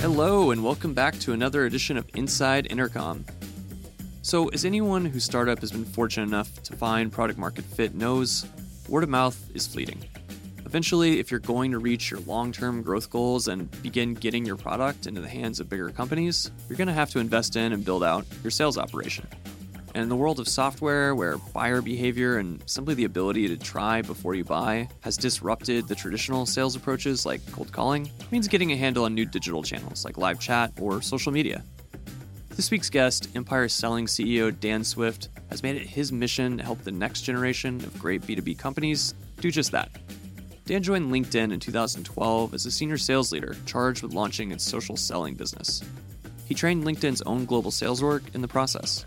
Hello, and welcome back to another edition of Inside Intercom. So, as anyone whose startup has been fortunate enough to find product market fit knows, word of mouth is fleeting. Eventually, if you're going to reach your long term growth goals and begin getting your product into the hands of bigger companies, you're going to have to invest in and build out your sales operation. And in the world of software, where buyer behavior and simply the ability to try before you buy has disrupted the traditional sales approaches like cold calling, means getting a handle on new digital channels like live chat or social media. This week's guest, Empire Selling CEO Dan Swift, has made it his mission to help the next generation of great B2B companies do just that. Dan joined LinkedIn in 2012 as a senior sales leader charged with launching its social selling business. He trained LinkedIn's own global sales org in the process.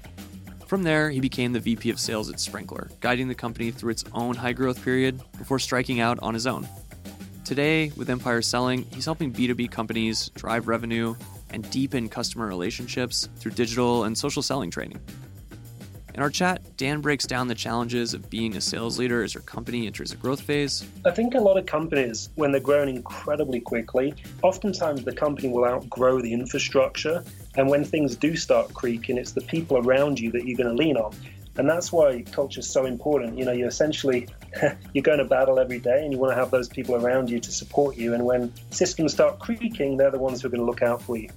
From there, he became the VP of sales at Sprinklr, guiding the company through its own high growth period before striking out on his own. Today, with Empire Selling, he's helping B2B companies drive revenue and deepen customer relationships through digital and social selling training. In our chat, Dan breaks down the challenges of being a sales leader as your company enters a growth phase. I think a lot of companies, when they're growing incredibly quickly, oftentimes the company will outgrow the infrastructure. And when things do start creaking, it's the people around you that you're going to lean on. And that's why culture is so important. You know, you're essentially you're going to battle every day, and you want to have those people around you to support you. And when systems start creaking, they're the ones who are going to look out for you.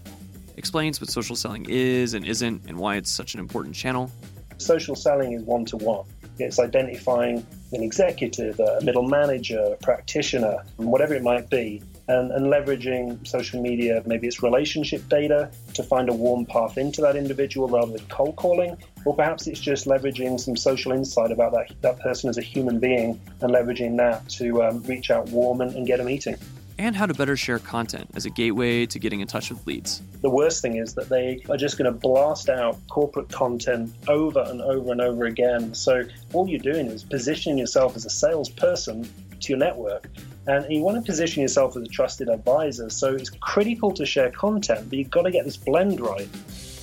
Explains what social selling is and isn't, and why it's such an important channel. Social selling is one to one. It's identifying an executive, a middle manager, a practitioner, whatever it might be, and, and, leveraging social media, maybe it's relationship data to find a warm path into that individual rather than cold calling, or perhaps it's just leveraging some social insight about that, that person as a human being and leveraging that to um, reach out warm and, and get a meeting and how to better share content as a gateway to getting in touch with leads. The worst thing is that they are just going to blast out corporate content over and over and over again. So all you're doing is positioning yourself as a salesperson to your network. And you want to position yourself as a trusted advisor. So it's critical to share content, but you've got to get this blend right.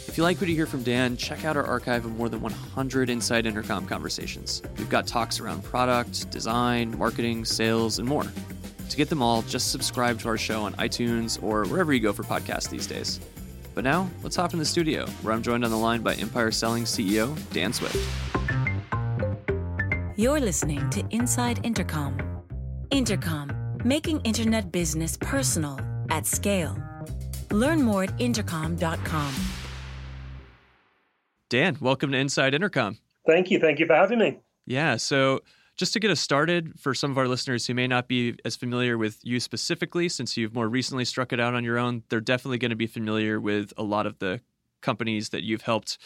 If you like what you hear from Dan, check out our archive of more than 100 Inside Intercom conversations. We've got talks around product, design, marketing, sales, and more. To get them all, just subscribe to our show on iTunes or wherever you go for podcasts these days. But now, let's hop in the studio, where I'm joined on the line by Empire Selling CEO Dan Swift. You're listening to Inside Intercom. Intercom, making internet business personal at scale. Learn more at intercom.com. Dan, welcome to Inside Intercom. Thank you. Thank you for having me. Yeah. So, just to get us started, for some of our listeners who may not be as familiar with you specifically, since you've more recently struck it out on your own, they're definitely going to be familiar with a lot of the companies that you've helped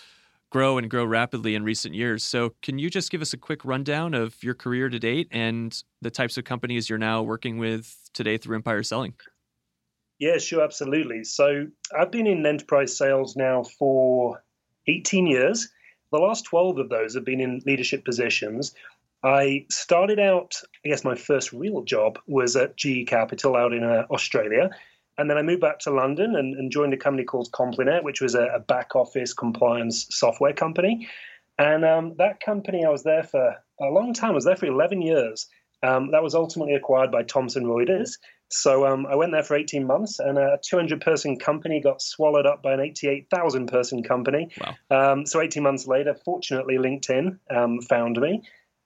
grow and grow rapidly in recent years. So, can you just give us a quick rundown of your career to date and the types of companies you're now working with today through Empire Selling? Yeah, sure, absolutely. So, I've been in enterprise sales now for 18 years. The last 12 of those have been in leadership positions. I started out, I guess my first real job was at GE Capital out in uh, Australia. And then I moved back to London and, and joined a company called Complinet, which was a, a back office compliance software company. And um, that company, I was there for a long time. I was there for 11 years. Um, that was ultimately acquired by Thomson Reuters. So um, I went there for 18 months, and a 200 person company got swallowed up by an 88,000 person company. Wow. Um, so 18 months later, fortunately, LinkedIn um, found me.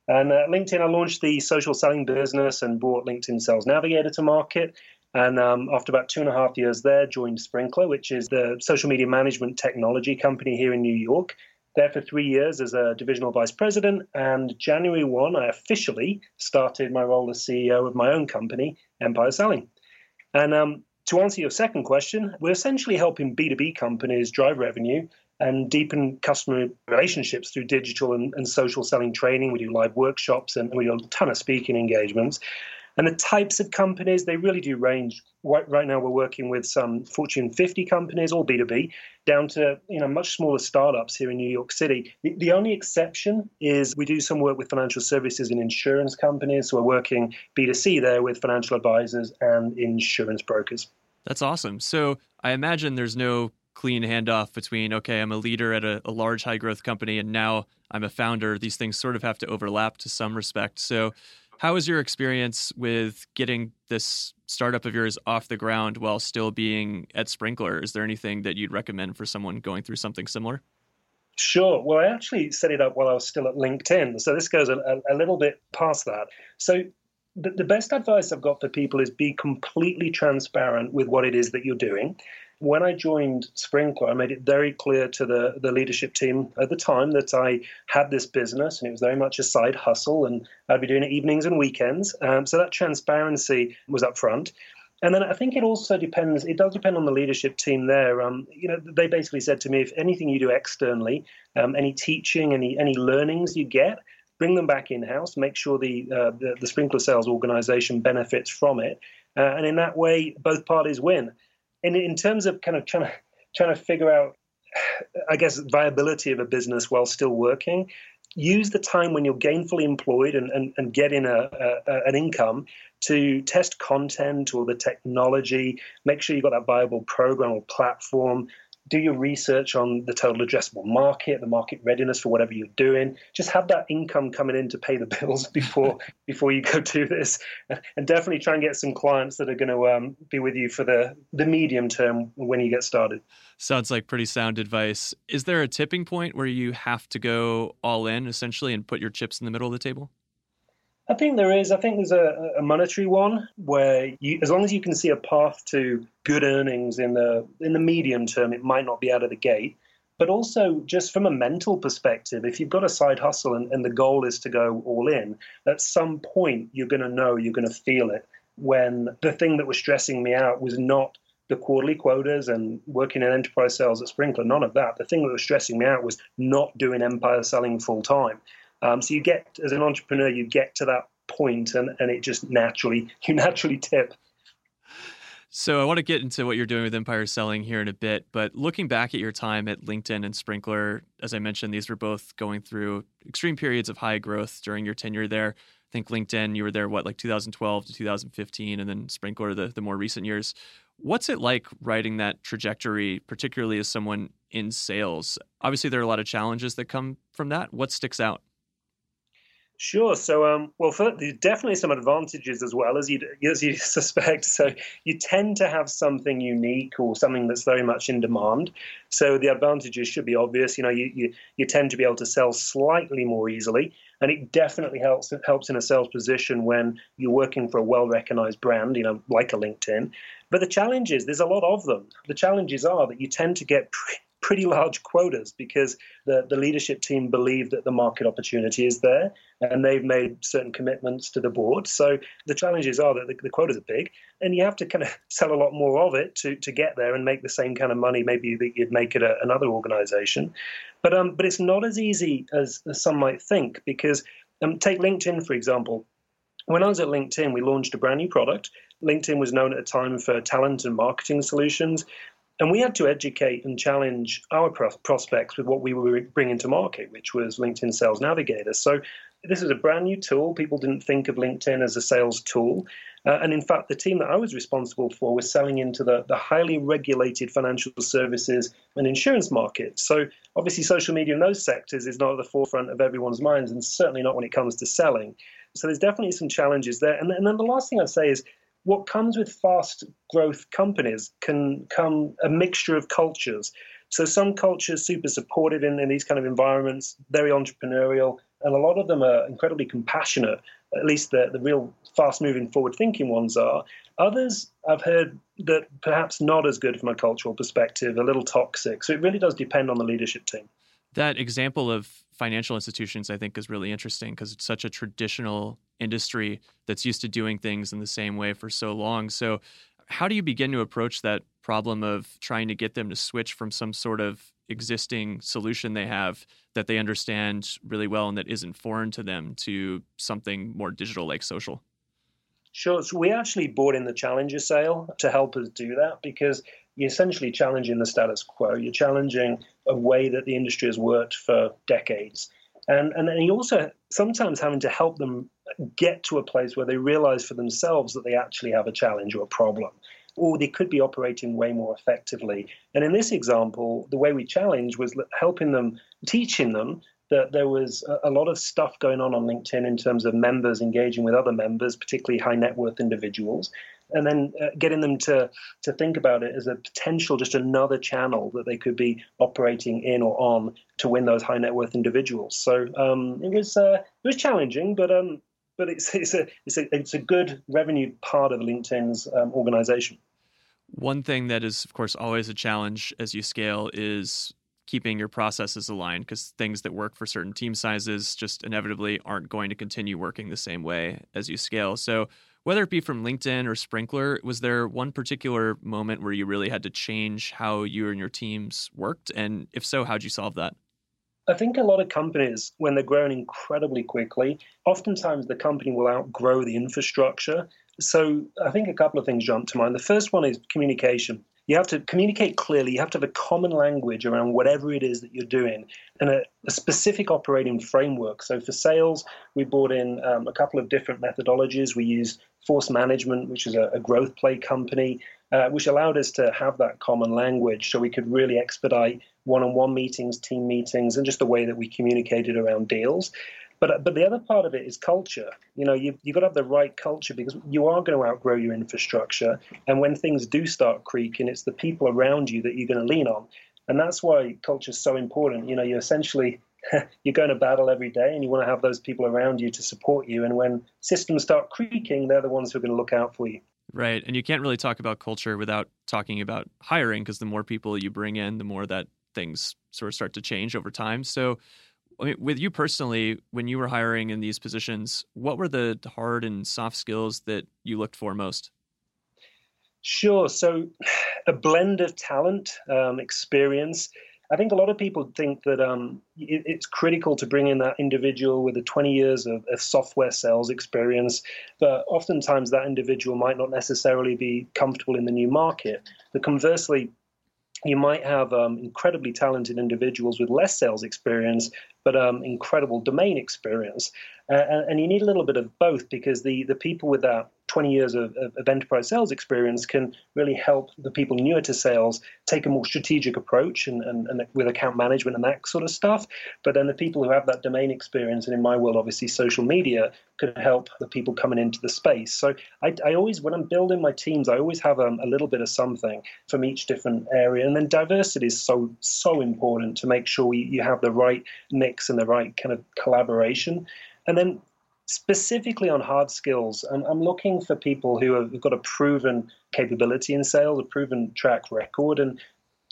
And uh, LinkedIn, I launched the social selling business and brought LinkedIn Sales Navigator to market. And um, after about two and a half years there, joined Sprinklr, which is the social media management technology company here in New York. There for three years as a divisional vice president. And January 1, I officially started my role as CEO of my own company, Empire Selling. And um, to answer your second question, we're essentially helping B2B companies drive revenue and deepen customer relationships through digital and, and, social selling training. We do live workshops and we do a ton of speaking engagements. And the types of companies, they really do range. Right, now, we're working with some Fortune 50 companies, all B2B, down to you know much smaller startups here in New York City. The, the only exception is we do some work with financial services and insurance companies. So we're working B2C there with financial advisors and insurance brokers. That's awesome. So I imagine there's no clean handoff between okay i'm a leader at a, a, large high growth company and now i'm a founder these things sort of have to overlap to some respect so How was your experience with getting this startup of yours off the ground while still being at Sprinklr? Is there anything that you'd recommend for someone going through something similar? Sure. Well, I actually set it up while I was still at LinkedIn. So this goes a, a little bit past that. So the, the best advice I've got for people is be completely transparent with what it is that you're doing when I joined Sprinklr, I made it very clear to the, the leadership team at the time that I had this business and it was very much a side hustle and I'd be doing it evenings and weekends. Um, so that transparency was up front. And then I think it also depends, it does depend on the leadership team there. Um, you know, they basically said to me, if anything you do externally, um, any teaching, any, any learnings you get, bring them back in-house, make sure the, uh, the, the Sprinklr sales organization benefits from it. Uh, and in that way, both parties win in in terms of kind of trying to trying to figure out, I guess, viability of a business while still working, use the time when you're gainfully employed and, and, and getting a, a, an income to test content or the technology, make sure you've got that viable program or platform, do your research on the total addressable market, the market readiness for whatever you're doing. Just have that income coming in to pay the bills before before you go do this, and definitely try and get some clients that are going to um, be with you for the the medium term when you get started. Sounds like pretty sound advice. Is there a tipping point where you have to go all in essentially and put your chips in the middle of the table? I think there is. I think there's a, a monetary one where, you, as long as you can see a path to good earnings in the in the medium term, it might not be out of the gate. But also, just from a mental perspective, if you've got a side hustle and, and the goal is to go all in, at some point you're going to know, you're going to feel it. When the thing that was stressing me out was not the quarterly quotas and working in enterprise sales at Sprinklr, none of that. The thing that was stressing me out was not doing empire selling full time. Um, so you get, as an entrepreneur, you get to that point and, and it just naturally, you naturally tip. So I want to get into what you're doing with Empire Selling here in a bit, but looking back at your time at LinkedIn and Sprinklr, as I mentioned, these were both going through extreme periods of high growth during your tenure there. I think LinkedIn, you were there, what, like 2012 to 2015, and then Sprinklr, the, the more recent years. What's it like writing that trajectory, particularly as someone in sales? Obviously, there are a lot of challenges that come from that. What sticks out? Sure. So, um, well, for, there's definitely some advantages as well as you as you suspect. So, you tend to have something unique or something that's very much in demand. So, the advantages should be obvious. You know, you you, you tend to be able to sell slightly more easily, and it definitely helps helps in a sales position when you're working for a well-recognized brand. You know, like a LinkedIn. But the challenges there's a lot of them. The challenges are that you tend to get pre- pretty large quotas because the, the leadership team believe that the market opportunity is there and they've made certain commitments to the board. So the challenges are that the, the quotas are big and you have to kind of sell a lot more of it to, to get there and make the same kind of money maybe that you'd make at a, another organization. But, um, but it's not as easy as, as some might think because um, take LinkedIn, for example. When I was at LinkedIn, we launched a brand new product. LinkedIn was known at the time for talent and marketing solutions. And we had to educate and challenge our prospects with what we were bringing to market, which was LinkedIn Sales Navigator. So this is a brand new tool. People didn't think of LinkedIn as a sales tool. Uh, and in fact, the team that I was responsible for was selling into the, the highly regulated financial services and insurance market. So obviously, social media in those sectors is not at the forefront of everyone's minds, and certainly not when it comes to selling. So there's definitely some challenges there. And, and then the last thing I'd say is what comes with fast growth companies can come a mixture of cultures. So some cultures super supportive in, in these kind of environments, very entrepreneurial, and a lot of them are incredibly compassionate. At least the, the real fast moving, forward thinking ones are. Others I've heard that perhaps not as good from a cultural perspective, a little toxic. So it really does depend on the leadership team. That example of financial institutions, I think, is really interesting because it's such a traditional industry that's used to doing things in the same way for so long. So, how do you begin to approach that problem of trying to get them to switch from some sort of existing solution they have that they understand really well and that isn't foreign to them to something more digital like social? Sure. So we actually bought in the Challenger sale to help us do that because you're essentially challenging the status quo. You're challenging a way that the industry has worked for decades. And, and then you also sometimes having to help them get to a place where they realize for themselves that they actually have a challenge or a problem, or they could be operating way more effectively. And in this example, the way we challenge was helping them, teaching them that there was a, lot of stuff going on on LinkedIn in terms of members engaging with other members, particularly high net worth individuals, and then uh, getting them to to think about it as a potential, just another channel that they could be operating in or on to win those high net worth individuals. So um, it was uh, it was challenging, but um, but it's it's a it's a it's a good revenue part of LinkedIn's um, organization. One thing that is, of course, always a challenge as you scale is keeping your processes aligned because things that work for certain team sizes just inevitably aren't going to continue working the same way as you scale. So, whether it be from LinkedIn or Sprinklr, was there one particular moment where you really had to change how you and your teams worked? And if so, how'd you solve that? I think a lot of companies, when they're growing incredibly quickly, oftentimes the company will outgrow the infrastructure. So I think a couple of things jump to mind. The first one is communication. You have to communicate clearly. You have to have a common language around whatever it is that you're doing and a, a specific operating framework. So for sales, we brought in um, a couple of different methodologies. We used Force Management, which is a, a growth play company, uh, which allowed us to have that common language so we could really expedite one on one meetings, team meetings, and just the way that we communicated around deals. But but the other part of it is culture. You know, you you've got to have the right culture because you are going to outgrow your infrastructure, and when things do start creaking, it's the people around you that you're going to lean on, and that's why culture is so important. You know, you're essentially you're going to battle every day, and you want to have those people around you to support you. And when systems start creaking, they're the ones who are going to look out for you. Right. And you can't really talk about culture without talking about hiring because the more people you bring in, the more that things sort of start to change over time. So, I mean, with you personally, when you were hiring in these positions, what were the hard and soft skills that you looked for most? Sure. So, a blend of talent, um, experience. I think a lot of people think that um, it, it's critical to bring in that individual with the 20 years of, of, software sales experience, but oftentimes that individual might not necessarily be comfortable in the new market. But conversely, you might have um, incredibly talented individuals with less sales experience, but um, incredible domain experience. Uh, and, and, you need a little bit of both because the, the people with that 20 years of, of, enterprise sales experience can really help the people newer to sales take a more strategic approach and, and, and, with account management and that sort of stuff. But then the people who have that domain experience, and in my world, obviously social media, could help the people coming into the space. So I, I always, when I'm building my teams, I always have um, a little bit of something from each different area. And then diversity is so, so important to make sure you, you have the right mix and the right kind of collaboration. And then specifically on hard skills, I'm, I'm looking for people who have got a proven capability in sales, a proven track record. And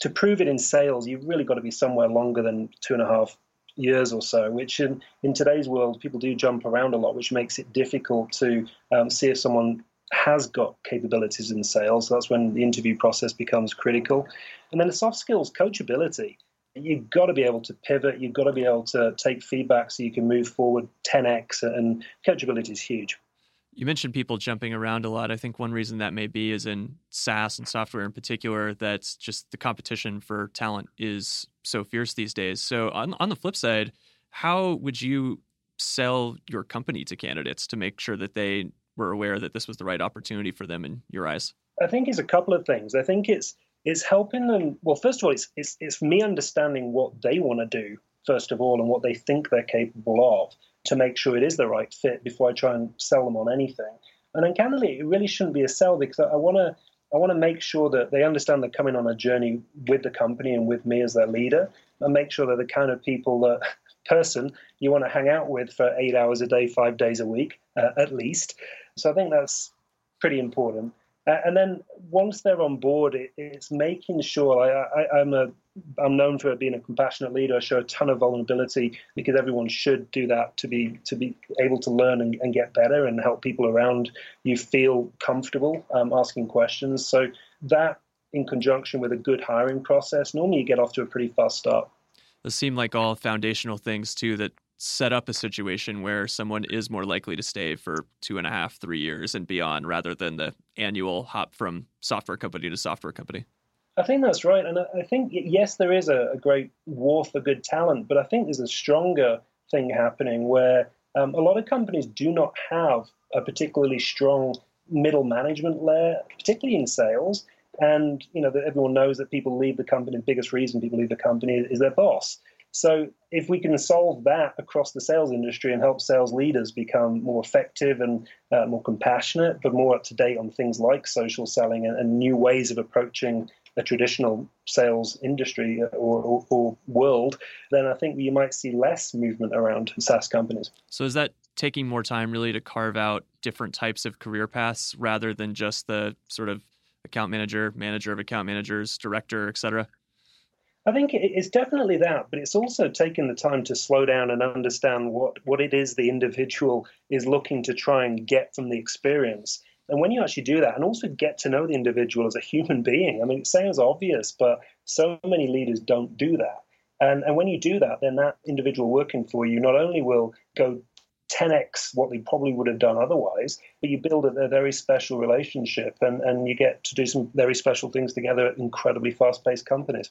to prove it in sales, you've really got to be somewhere longer than two and a half years or so, which in, in today's world, people do jump around a lot, which makes it difficult to um, see if someone has got capabilities in sales. So that's when the interview process becomes critical. And then the soft skills, coachability you've got to be able to pivot. You've got to be able to take feedback so you can move forward 10x, and coachability is huge. You mentioned people jumping around a lot. I think one reason that may be is in SaaS and software in particular, that's just the competition for talent is so fierce these days. So, on, on the flip side, how would you sell your company to candidates to make sure that they were aware that this was the right opportunity for them in your eyes? I think it's a couple of things. I think it's it's helping them. Well, first of all, it's it's, it's me understanding what they want to do first of all and what they think they're capable of to make sure it is the right fit before I try and sell them on anything. And then, candidly, it really shouldn't be a sell because I want to I want to make sure that they understand they're coming on a journey with the company and with me as their leader, and make sure they're the kind of people that person you want to hang out with for eight hours a day, five days a week, uh, at least. So I think that's pretty important. And then once they're on board, it, it's making sure. I, I'm a I'm known for being a compassionate leader. I show a ton of vulnerability because everyone should do that to be to be able to learn and, and get better and help people around you feel comfortable um, asking questions. So that, in conjunction with a good hiring process, normally you get off to a pretty fast start. Those seem like all foundational things too that set up a situation where someone is more likely to stay for two and a half, three years and beyond rather than the annual hop from software company to software company. I think that's right. And I think, yes, there is a, great war for good talent, but I think there's a stronger thing happening where um, a lot of companies do not have a particularly strong middle management layer, particularly in sales. And you know, everyone knows that people leave the company. The biggest reason people leave the company is their boss. So if we can solve that across the sales industry and help sales leaders become more effective and uh, more compassionate, but more up to date on things like social selling and, and new ways of approaching a traditional sales industry or, or, or, world, then I think you might see less movement around SaaS companies. So is that taking more time really to carve out different types of career paths rather than just the sort of account manager, manager of account managers, director, etc.? I think it's definitely that, but it's also taking the time to slow down and understand what, what it is the individual is looking to try and get from the experience. And when you actually do that, and also get to know the individual as a human being, I mean, it sounds obvious, but so many leaders don't do that. And, and when you do that, then that individual working for you not only will go 10x what they probably would have done otherwise, but you build a, a, very special relationship and, and you get to do some very special things together at incredibly fast paced companies.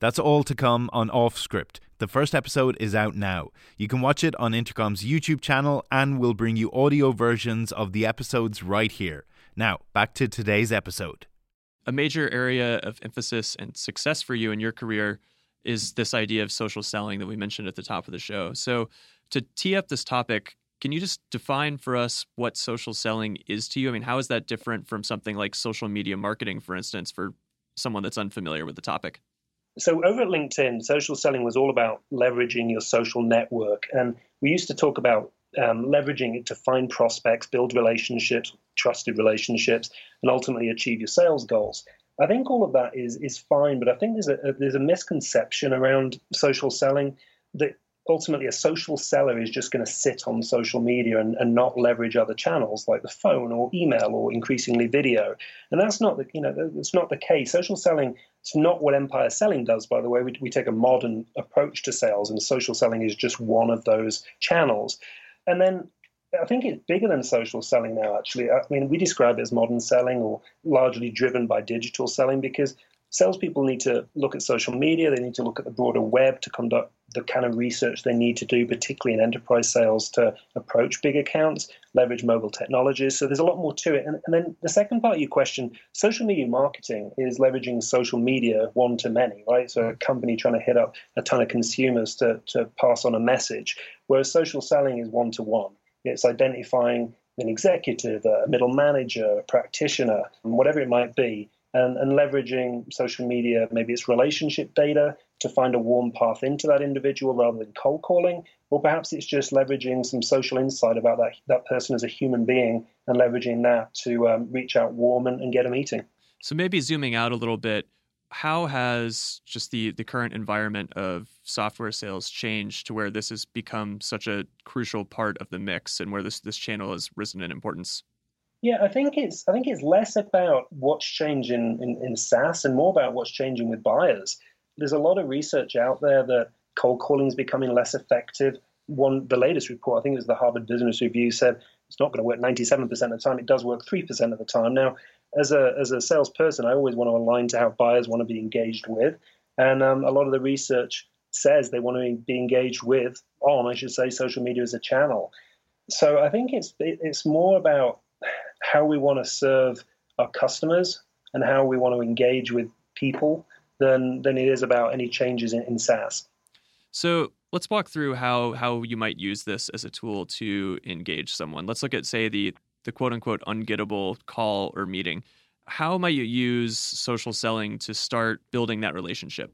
That's all to come on Offscript. the first episode is out now. You can watch it on Intercom's YouTube channel, and we'll bring you audio versions of the episodes right here. Now, back to today's episode. A major area of emphasis and success for you in your career is this idea of social selling that we mentioned at the top of the show. So, to tee up this topic, can you just define for us what social selling is to you? I mean, how is that different from something like social media marketing, for instance, for someone that's unfamiliar with the topic? So over at LinkedIn, social selling was all about leveraging your social network, and we used to talk about um, leveraging it to find prospects, build relationships, trusted relationships, and ultimately achieve your sales goals. I think all of that is is fine, but I think there's a, a there's a misconception around social selling that ultimately a social seller is just going to sit on social media and, and not leverage other channels like the phone or email or increasingly video. And that's not the you know that's not the case. Social selling it's not what empire selling does, by the way. We, we take a modern approach to sales, and social selling is just one of those channels. And then I think it's bigger than social selling now, actually. I mean, we describe it as modern selling or largely driven by digital selling because salespeople need to look at social media, they need to look at the broader web to conduct the kind of research they need to do, particularly in enterprise sales, to approach big accounts, leverage mobile technologies. So there's a lot more to it. And, and then the second part of your question social media marketing is leveraging social media one to many, right? So a company trying to hit up a ton of consumers to, to pass on a message, whereas social selling is one to one. It's identifying an executive, a middle manager, a practitioner, whatever it might be, and, and leveraging social media, maybe it's relationship data to find a warm path into that individual rather than cold calling, or perhaps it's just leveraging some social insight about that, that person as a human being and leveraging that to um, reach out warm and, and get a meeting. So maybe zooming out a little bit, how has just the the current environment of software sales changed to where this has become such a crucial part of the mix and where this this channel has risen in importance? Yeah, I think it's I think it's less about what's changing in, in SaaS and more about what's changing with buyers. There's a lot of research out there that cold calling is becoming less effective. One the latest report, I think it was the Harvard Business Review, said it's not going to work 97% of the time. It does work 3% of the time. Now, as a as a salesperson, I always want to align to how buyers want to be engaged with, and um, a lot of the research says they want to be engaged with on, I should say, social media as a channel. so I think it's it's more about how we want to serve our customers and how we want to engage with people than than it is about any changes in, in SaaS. So let's walk through how how you might use this as a tool to engage someone. Let's look at say the the quote unquote ungettable call or meeting. How might you use social selling to start building that relationship?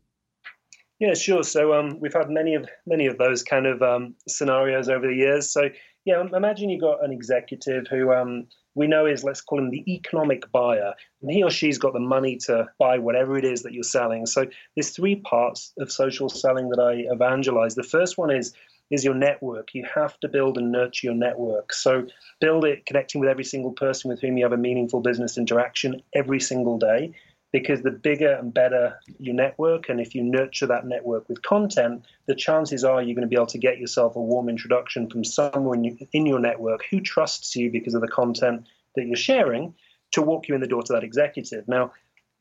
Yeah, sure. So um, we've had many of many of those kind of um, scenarios over the years. So yeah, imagine you've got an executive who um, we know is, let's call him the economic buyer, and he or she's got the money to buy whatever it is that you're selling. So there's three parts of social selling that I evangelize. The first one is is your network. You have to build and nurture your network. So build it connecting with every single person with whom you have a meaningful business interaction every single day because the bigger and better your network, and if you nurture that network with content, the chances are you're going to be able to get yourself a warm introduction from someone in your network who trusts you because of the content that you're sharing to walk you in the door to that executive. Now,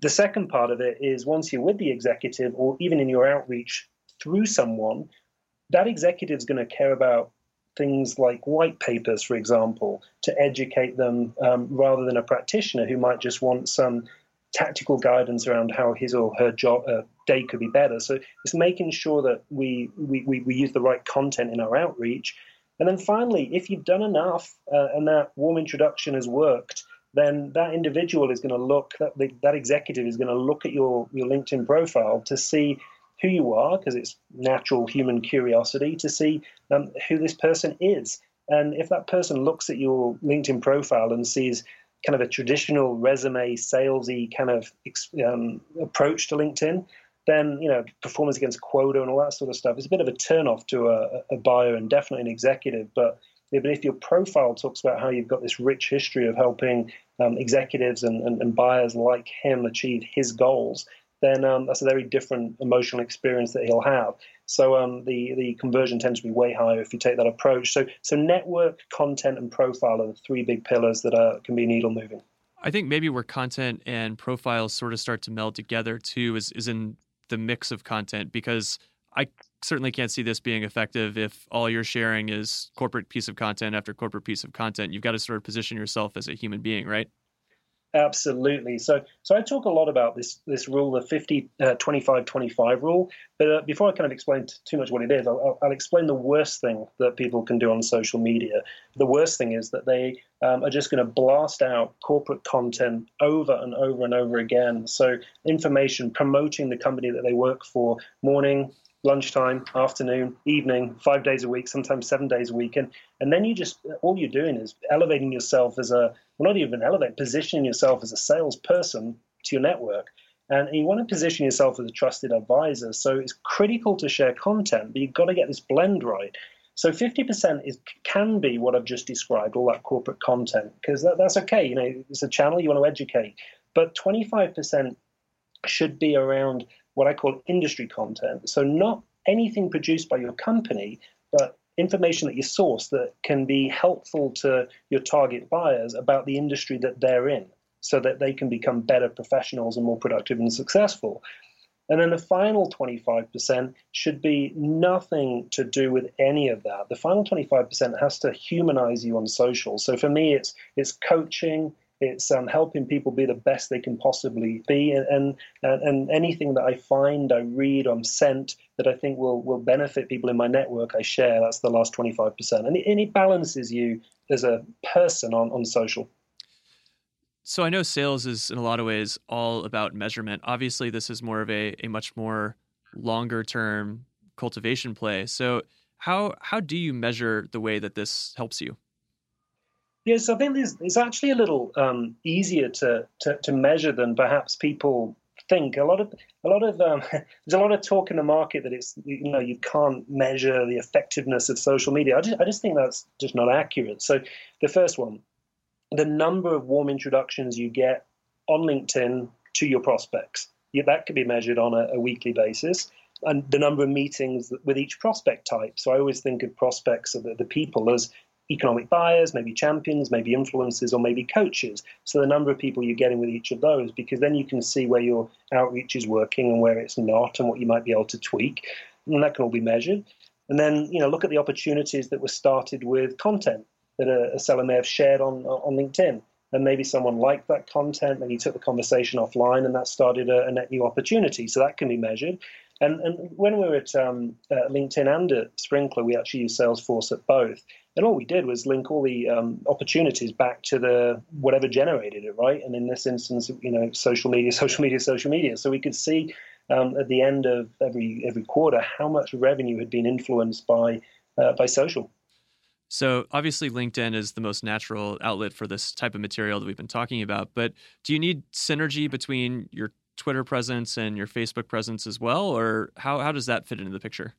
the second part of it is once you're with the executive or even in your outreach through someone, that executive is going to care about things like white papers, for example, to educate them um, rather than a practitioner who might just want some tactical guidance around how his or her job uh, day could be better. So it's making sure that we, we, we, use the right content in our outreach. And then finally, if you've done enough uh, and that warm introduction has worked, then that individual is going to look, that, that executive is going to look at your, your LinkedIn profile to see who you are, because it's natural human curiosity, to see um, who this person is. And if that person looks at your LinkedIn profile and sees kind of a traditional resume salesy kind of um, approach to LinkedIn, then you know performance against quota and all that sort of stuff is a bit of a turnoff to a, a buyer and definitely an executive. But but if your profile talks about how you've got this rich history of helping um, executives and, and, and, buyers like him achieve his goals, then um, that's a very different emotional experience that he'll have. So um, the the conversion tends to be way higher if you take that approach. So so network, content, and profile are the three big pillars that are, can be needle moving. I think maybe where content and profiles sort of start to meld together too is is in the mix of content because I certainly can't see this being effective if all you're sharing is corporate piece of content after corporate piece of content. You've got to sort of position yourself as a human being, right? Absolutely. So, so I talk a lot about this this rule, the 50, uh, 25, 25 rule. But uh, before I kind of explain t- too much what it is, I'll, I'll, explain the worst thing that people can do on social media. The worst thing is that they um, are just going to blast out corporate content over and over and over again. So, information promoting the company that they work for, morning, lunchtime, afternoon, evening, five days a week, sometimes seven days a week. And, and then you just, all you're doing is elevating yourself as a, well, not even elevate, positioning yourself as a salesperson to your network. And you want to position yourself as a trusted advisor. So it's critical to share content, but you've got to get this blend right. So 50% is can be what I've just described, all that corporate content, because that, that's okay. You know, it's a channel you want to educate. But 25% should be around what I call industry content. So, not anything produced by your company, but information that you source that can be helpful to your target buyers about the industry that they're in so that they can become better professionals and more productive and successful. And then the final 25% should be nothing to do with any of that. The final 25% has to humanize you on social. So for me, it's it's coaching, it's um, helping people be the best they can possibly be, and, and and anything that I find, I read, I'm sent that I think will will benefit people in my network, I share. That's the last twenty five percent, and it, and it balances you as a person on on social. So I know sales is in a lot of ways all about measurement. Obviously, this is more of a a much more longer term cultivation play. So how how do you measure the way that this helps you? Yes, I think it's, it's actually a little um, easier to, to, to measure than perhaps people think. A lot of a lot of um, there's a lot of talk in the market that it's you know you can't measure the effectiveness of social media. I just I just think that's just not accurate. So the first one, the number of warm introductions you get on LinkedIn to your prospects, yeah, that can be measured on a, a weekly basis and the number of meetings with each prospect type. So I always think of prospects of the, the people as economic buyers, maybe champions, maybe influencers, or maybe coaches. So the number of people you're getting with each of those, because then you can see where your outreach is working and where it's not, and what you might be able to tweak, and that can all be measured. And then you know look at the opportunities that were started with content. that a, a seller may have shared on on LinkedIn and maybe someone liked that content and you took the conversation offline and that started a, a, net new opportunity so that can be measured and, and when we were at um, uh, linkedin and at Sprinklr, we actually used salesforce at both. And all we did was link all the um, opportunities back to the whatever generated it right? And in this instance you know social media social media social media. So we could see um, at the end of every every quarter how much revenue had been influenced by uh, by social. So, obviously, LinkedIn is the most natural outlet for this type of material that we've been talking about. But do you need synergy between your Twitter presence and your Facebook presence as well? Or how, how does that fit into the picture?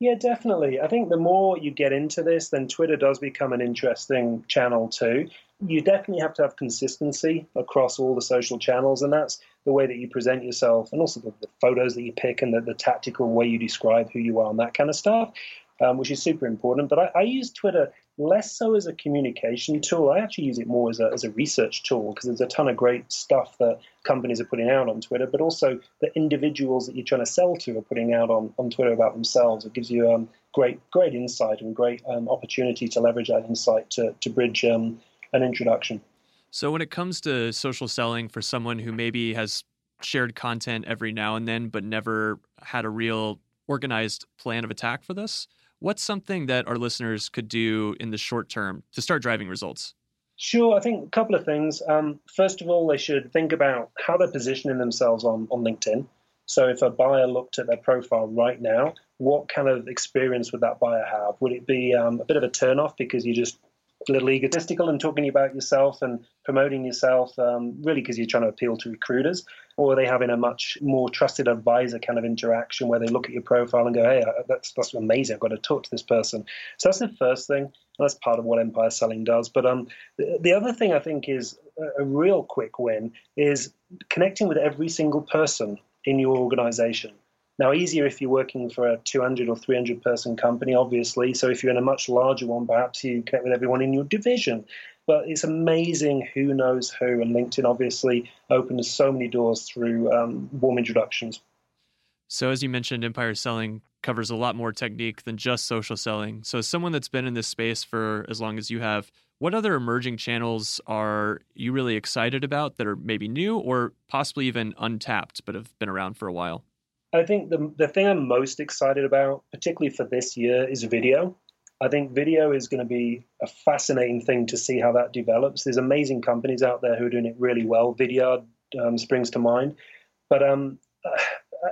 Yeah, definitely. I think the more you get into this, then Twitter does become an interesting channel too. You definitely have to have consistency across all the social channels, and that's the way that you present yourself, and also the, the photos that you pick, and the, the, tactical way you describe who you are, and that kind of stuff um, which is super important. But I, I, use Twitter less so as a communication tool. I actually use it more as a, as a research tool because there's a ton of great stuff that companies are putting out on Twitter, but also the individuals that you're trying to sell to are putting out on, on Twitter about themselves. It gives you um, great great insight and great um, opportunity to leverage that insight to, to bridge um, an introduction. So when it comes to social selling for someone who maybe has shared content every now and then but never had a real organized plan of attack for this, What's something that our listeners could do in the short term to start driving results? Sure, I think a couple of things. Um, first of all, they should think about how they're positioning themselves on, on LinkedIn. So, if a buyer looked at their profile right now, what kind of experience would that buyer have? Would it be um, a bit of a turnoff because you're just a little egotistical and talking about yourself and promoting yourself, um, really because you're trying to appeal to recruiters, or are they having a much more trusted advisor kind of interaction where they look at your profile and go, "Hey, uh, that's that's amazing. I've got to talk to this person." So that's the first thing. That's part of what empire selling does. But um, the, the other thing I think is a real quick win is connecting with every single person in your organization. Now, easier if you're working for a 200 or 300 person company, obviously. So if you're in a much larger one, perhaps you connect with everyone in your division. But it's amazing who knows who, and LinkedIn obviously opens so many doors through um, warm introductions. So, as you mentioned, Empire Selling covers a lot more technique than just social selling. So, as someone that's been in this space for as long as you have, what other emerging channels are you really excited about that are maybe new or possibly even untapped but have been around for a while? I think the the thing I'm most excited about, particularly for this year, is video. I think video is going to be a fascinating thing to see how that develops. There's amazing companies out there who are doing it really well. Vidyard um, springs to mind, but um,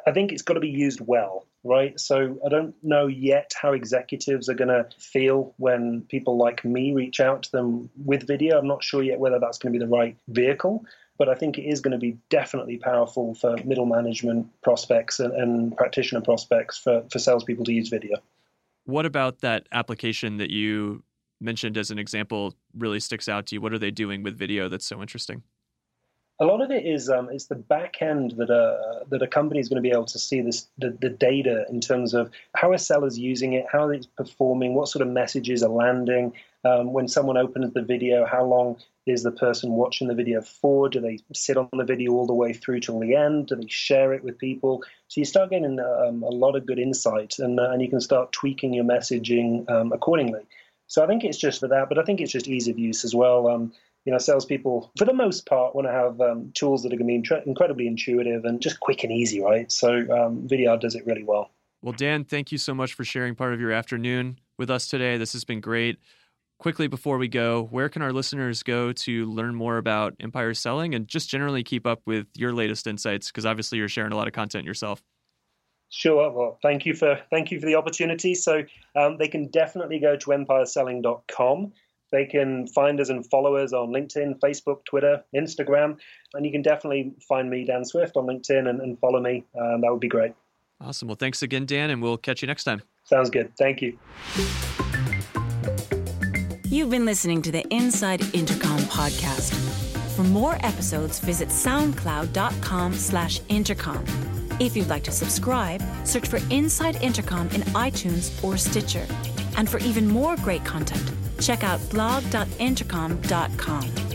I think it's got to be used well, right? So I don't know yet how executives are going to feel when people like me reach out to them with video. I'm not sure yet whether that's going to be the right vehicle but I think it is going to be definitely powerful for middle management prospects and, and practitioner prospects for, for salespeople to use video. What about that application that you mentioned as an example really sticks out to you? What are they doing with video that's so interesting? A lot of it is um, it's the back end that a that a company is going to be able to see this the, the data in terms of how a seller's using it, how it's performing, what sort of messages are landing. Um, when someone opens the video, how long is the person watching the video for? Do they sit on the video all the way through till the end? Do they share it with people? So you start getting um, a lot of good insight, and uh, and you can start tweaking your messaging um, accordingly. So I think it's just for that, but I think it's just ease of use as well. Um, you know, salespeople, for the most part, want to have um, tools that are going to be incredibly intuitive and just quick and easy, right? So um, Vidyard does it really well. Well, Dan, thank you so much for sharing part of your afternoon with us today. This has been great quickly before we go, where can our listeners go to learn more about Empire Selling and just generally keep up with your latest insights? Because obviously you're sharing a lot of content yourself. Sure. Well, thank you for thank you for the opportunity. So um, they can definitely go to empireselling.com. They can find us and follow us on LinkedIn, Facebook, Twitter, Instagram, and you can definitely find me, Dan Swift, on LinkedIn and, and follow me. Um, that would be great. Awesome. Well, thanks again, Dan, and we'll catch you next time. Sounds good. Thank you. You've been listening to the Inside Intercom podcast. For more episodes, visit soundcloud.com slash intercom. If you'd like to subscribe, search for Inside Intercom in iTunes or Stitcher. And for even more great content, check out blog.intercom.com.